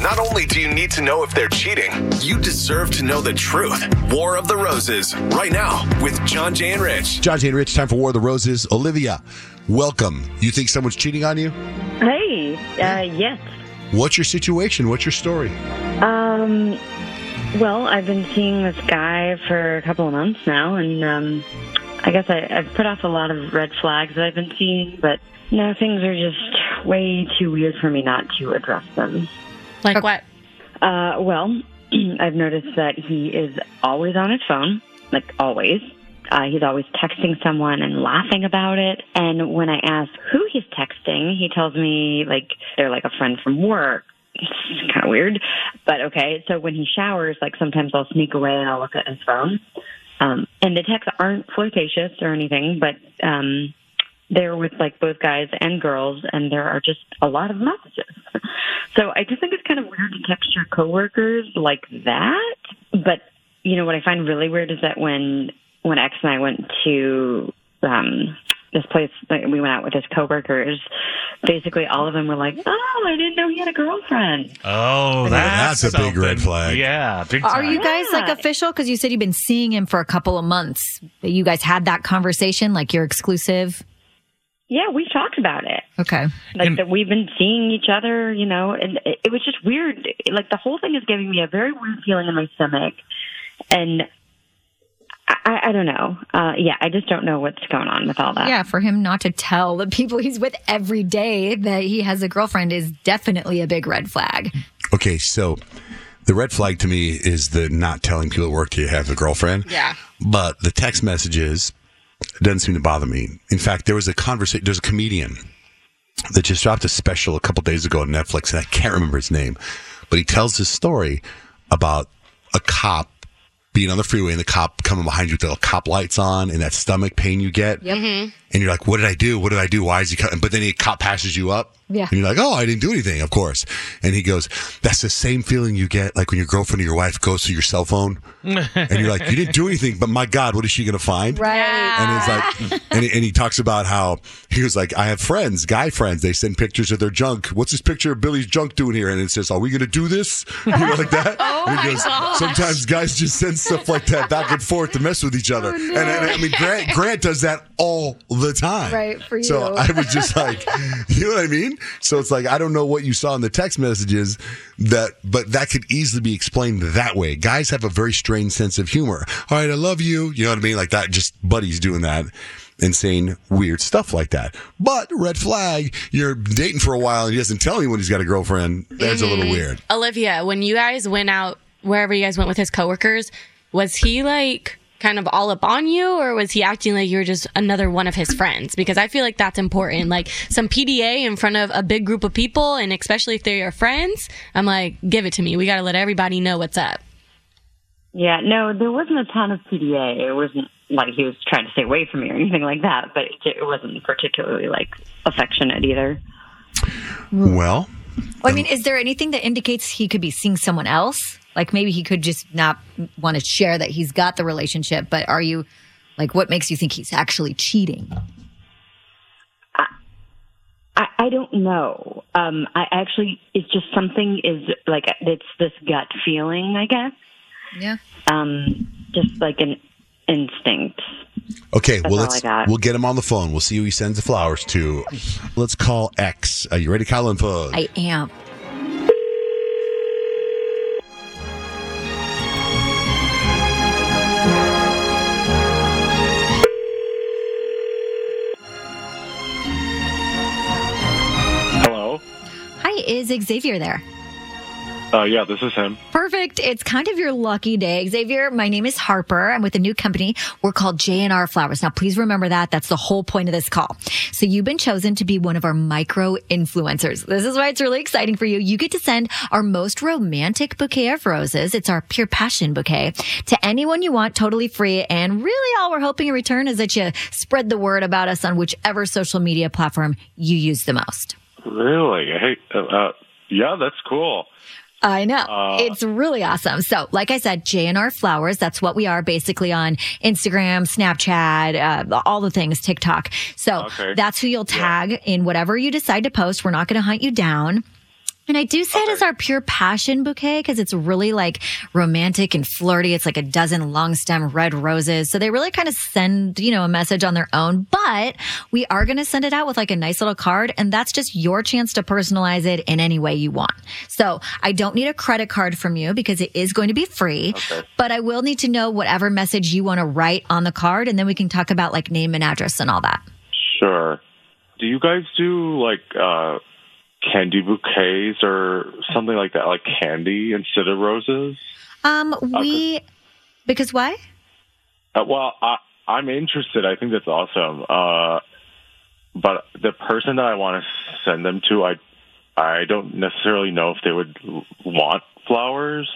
Not only do you need to know if they're cheating, you deserve to know the truth. War of the Roses, right now with John Jay and Rich. John Jay and Rich, time for War of the Roses. Olivia, welcome. You think someone's cheating on you? Hey, uh, yes. What's your situation? What's your story? Um, well, I've been seeing this guy for a couple of months now, and um, I guess I, I've put off a lot of red flags that I've been seeing, but now things are just way too weird for me not to address them. Like what? Uh, well, I've noticed that he is always on his phone, like always. Uh, he's always texting someone and laughing about it. And when I ask who he's texting, he tells me like they're like a friend from work. It's kind of weird, but okay. So when he showers, like sometimes I'll sneak away and I'll look at his phone. Um, and the texts aren't flirtatious or anything, but um, they're with like both guys and girls, and there are just a lot of messages. so I just think it's kind of weird to text your coworkers like that. But you know what I find really weird is that when when X and I went to um, this place, we went out with his coworkers. Basically, all of them were like, "Oh, I didn't know he had a girlfriend." Oh, that's, That's a big red flag. Yeah, big Are you guys like Yeah. official? Because you said you've been seeing him for a couple of months. That You guys had that conversation, like you're exclusive. Yeah, we talked about it. Okay. Like And- that we've been seeing each other, you know, and it, it was just weird. Like the whole thing is giving me a very weird feeling in my stomach, and I, I don't know. Uh, yeah, I just don't know what's going on with all that. Yeah, for him not to tell the people he's with every day that he has a girlfriend is definitely a big red flag. Okay, so the red flag to me is the not telling people at work you have a girlfriend. Yeah. But the text messages doesn't seem to bother me. In fact, there was a conversation. There's a comedian that just dropped a special a couple days ago on Netflix, and I can't remember his name, but he tells his story about a cop being on the freeway and the cop coming behind you with the cop lights on and that stomach pain you get. Mm-hmm. And you're like, what did I do? What did I do? Why is he coming? But then the cop passes you up. Yeah. And you're like, oh, I didn't do anything, of course. And he goes, that's the same feeling you get like when your girlfriend or your wife goes to your cell phone. and you're like, you didn't do anything, but my God, what is she going to find? Right. And he's like, and he, and he talks about how he was like, I have friends, guy friends. They send pictures of their junk. What's this picture of Billy's junk doing here? And it says, Are we going to do this? You know, like that. oh and he goes, Sometimes guys just send stuff like that back and forth to mess with each other. Oh, and, and I mean, Grant, Grant does that all the time. Right, for you. So. I was just like, you know what I mean? So it's like, I don't know what you saw in the text messages that, but that could easily be explained that way. Guys have a very strange sense of humor. All right, I love you. You know what I mean? Like that, just buddies doing that and saying weird stuff like that. But red flag, you're dating for a while and he doesn't tell you when he's got a girlfriend. That's a little mm-hmm. weird. Olivia, when you guys went out wherever you guys went with his coworkers, was he like kind of all up on you or was he acting like you were just another one of his friends? Because I feel like that's important. Like some PDA in front of a big group of people and especially if they're your friends, I'm like, give it to me. We got to let everybody know what's up. Yeah, no, there wasn't a ton of PDA. It wasn't like he was trying to stay away from me or anything like that, but it, it wasn't particularly like affectionate either. Well, I mean, is there anything that indicates he could be seeing someone else? Like maybe he could just not want to share that he's got the relationship, but are you like what makes you think he's actually cheating? I, I don't know. Um, I actually, it's just something is like it's this gut feeling, I guess. Yeah. Um, just like an instinct. okay. That's well, let's, we'll get him on the phone. We'll see who he sends the flowers to. Let's call X. Are you ready, Colin Fud? I am. Hello. Hi, is Xavier there? Uh, yeah, this is him. Perfect. It's kind of your lucky day. Xavier, my name is Harper. I'm with a new company. We're called JNR Flowers. Now, please remember that. That's the whole point of this call. So you've been chosen to be one of our micro influencers. This is why it's really exciting for you. You get to send our most romantic bouquet of roses. It's our pure passion bouquet to anyone you want, totally free. And really all we're hoping in return is that you spread the word about us on whichever social media platform you use the most. Really? Hey, uh, uh, yeah, that's cool. I know. it's really awesome. So, like I said, JNR Flowers, that's what we are basically on Instagram, Snapchat, uh, all the things, TikTok. So Okay. that's who you'll tag in whatever you decide to post. We're not going to hunt you down. And I do say it as our pure passion bouquet because it's really like romantic and flirty. It's like a dozen long stem red roses. So they really kind of send, you know, a message on their own, but we are going to send it out with like a nice little card. And that's just your chance to personalize it in any way you want. So I don't need a credit card from you because it is going to be free, but I will need to know whatever message you want to write on the card. And then we can talk about like name and address and all that. Sure. Do you guys do like uh, candy bouquets or something like that, like candy instead of roses? Um, we, because why? Uh, well, I, I'm interested. I think that's awesome. Uh, but the person that I want to send them to, I I don't necessarily know if they would want flowers.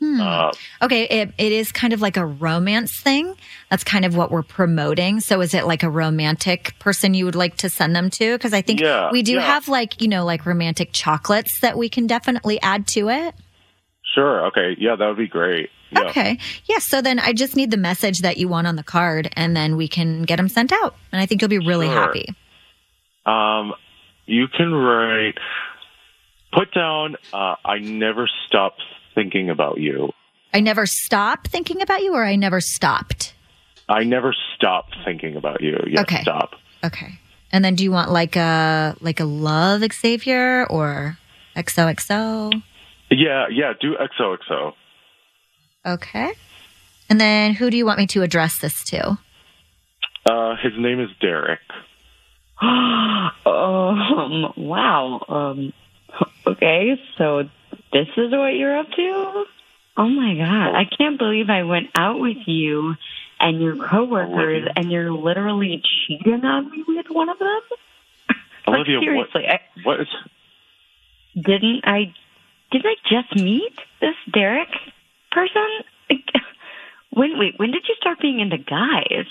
Hmm. Uh, Okay, it, it is kind of like a romance thing. That's kind of what we're promoting. So is it like a romantic person you would like to send them to? Because I think Yeah, we do yeah. have like, you know, like romantic chocolates that we can definitely add to it. sure. Okay. Yeah, that would be great. Yeah. Okay. Yeah. So then I just need the message that you want on the card and then we can get them sent out. And I think you'll be really Sure. happy. Um, you can write, put down, uh, I never stopped thinking about you. I never stop thinking about you or I never stopped. I never stop thinking about you. Yes, Okay. stop. Okay. And then do you want like a, like a love Xavier or XOXO? Yeah, yeah, do XOXO. Okay. And then who do you want me to address this to? Uh, his name is Derek. um, wow. Um, okay, so this is what you're up to? Oh my god, I can't believe I went out with you and your coworkers and you're literally cheating on me with one of them? Like, Olivia, what, seriously, I, what is, didn't I did I just meet this Derek person? When wait, when did you start being into guys?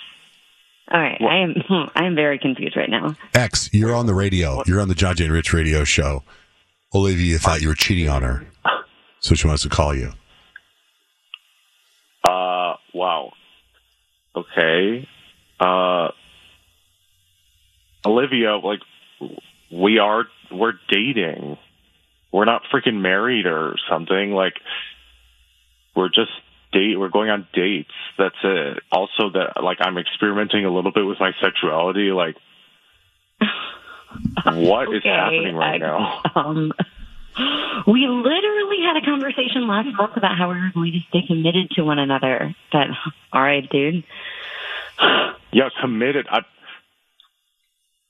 All right, I am I am very confused right now. X, you're on the radio. You're on the John Jay and Rich radio show. Olivia thought you were cheating on her, so she wants to call you. uh, wow. Okay. Uh, Olivia, like, we are, we're dating. We're not freaking married or something. Like, we're just date, we're going on dates. That's it. Also that, like, I'm experimenting a little bit with my sexuality. Like, what is Okay, happening right now? Um, we literally had a conversation last month about how we were going to stay committed to one another. But all right, dude. Yeah, committed. I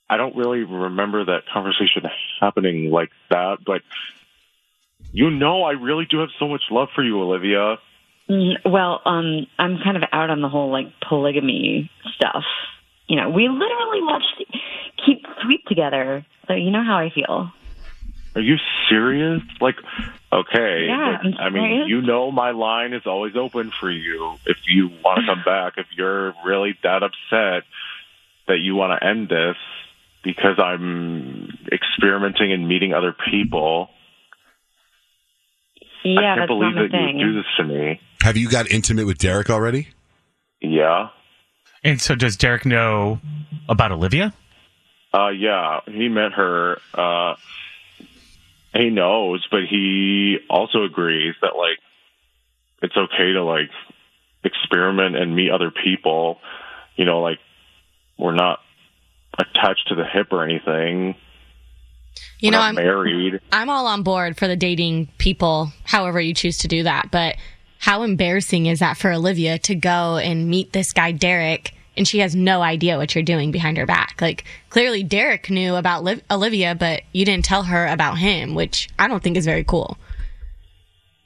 I don't really remember that conversation happening like that, but you know, I really do have so much love for you, Olivia. Mm, Well, um, I'm kind of out on the whole like polygamy stuff. You know, we literally watched Keep Sweet together, so you know how I feel. Are you serious? Like, okay. Yeah, but, I'm I mean, you know, my line is always open for you if you want to come back. If you're really that upset that you want to end this because I'm experimenting and meeting other people. Yeah, I can't that's believe not that you thing. would do this to me. Have you got intimate with Derek already? Yeah. And so, does Derek know about Olivia? Uh, yeah, he met her. Uh, he knows, but he also agrees that like it's okay to like experiment and meet other people. You know, like we're not attached to the hip or anything. You We're know, not I'm married. I'm all on board for the dating people, however you choose to do that. But how embarrassing is that for Olivia to go and meet this guy Derek, and she has no idea what you're doing behind her back? Like clearly Derek knew about Liv- Olivia, but you didn't tell her about him, which I don't think is very cool.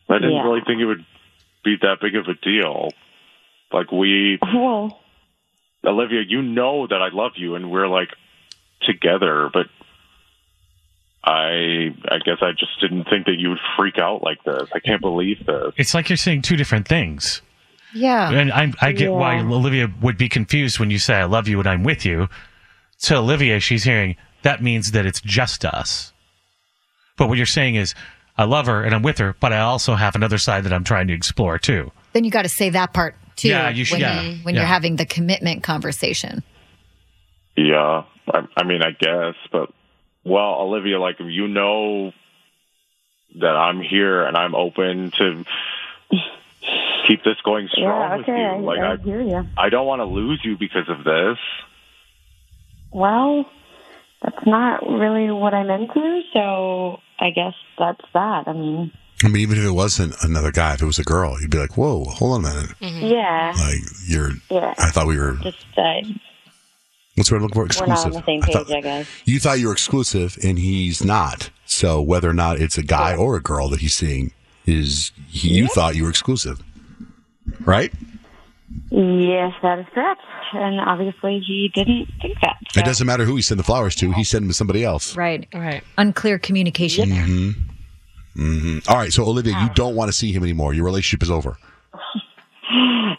I didn't Yeah. really think it would be that big of a deal. Like we, Well, Olivia, you know that I love you, and we're like together, but. I I guess I just didn't think that you would freak out like this. I can't believe this. It's like you're saying two different things. Yeah. And I, I get why Olivia would be confused when you say, I love you and I'm with you. To Olivia, she's hearing, that means that it's just us. But what you're saying is, I love her and I'm with her, but I also have another side that I'm trying to explore too. Then you got to say that part too. Yeah, you should- When, yeah, you, when yeah. you're having the commitment conversation. Yeah, I, I mean, I guess, but well, Olivia, like you know that I'm here and I'm open to keep this going strong yeah, with okay, you. I, Like I I, hear you. I don't want to lose you because of this. Well, that's not really what I'm into, so I guess that's that. I mean, I mean, even if it wasn't another guy, if it was a girl, you'd be like, "Whoa, hold on a minute! yeah, Like you're." yeah. I thought we were. Just uh, What's the word I'm looking for? Exclusive. we're not Exclusive. on the same I page, thought- I guess. you thought you were exclusive, and he's not. So whether or not it's a guy or a girl that he's seeing is he, you thought you were exclusive, right? Yes, that is correct. And obviously, he didn't think that. It doesn't matter who he sent the flowers to. He sent them to somebody else. Right. Right. Unclear communication there. hmm All right. So Olivia, you don't want to see him anymore. Your relationship is over.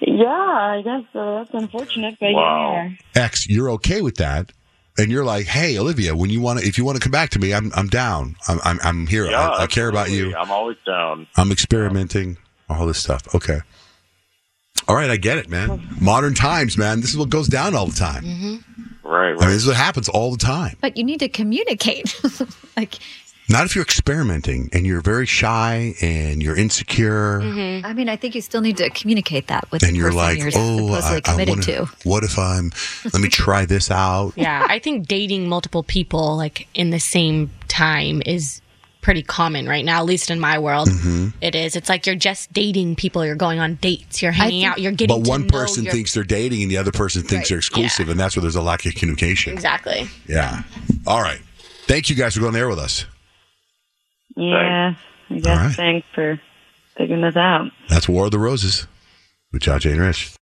Yeah, I guess uh, that's unfortunate, but Wow. yeah. X, you're okay with that, and you're like, "Hey, Olivia, when you want to, if you want to come back to me, I'm I'm down. I'm I'm, I'm here. Yeah, I, I care about you. I'm always down. I'm experimenting. All this stuff. Okay. All right, I get it, man. Modern times, man. This is what goes down all the time. Mm-hmm. Right, I mean, right. this is what happens all the time. But you need to communicate. like, Not if you're experimenting and you're very shy and you're insecure mm-hmm. I mean, I think you still need to communicate that with and the you're like, you're oh, I, I wanna, to. what if I'm? Let me try this out. Yeah, I think dating multiple people like in the same time is pretty common right now. At least in my world, Mm-hmm. it is. It's like you're just dating people. You're going on dates. You're hanging think- out. You're getting. But to one know person your- thinks they're dating and the other person thinks Right. they're exclusive, and that's where there's a lack of communication. exactly. Yeah. All right. Thank you guys for going there with us. Yeah, I guess All right. thanks for figuring this out. That's War of the Roses with John Jay and Rich.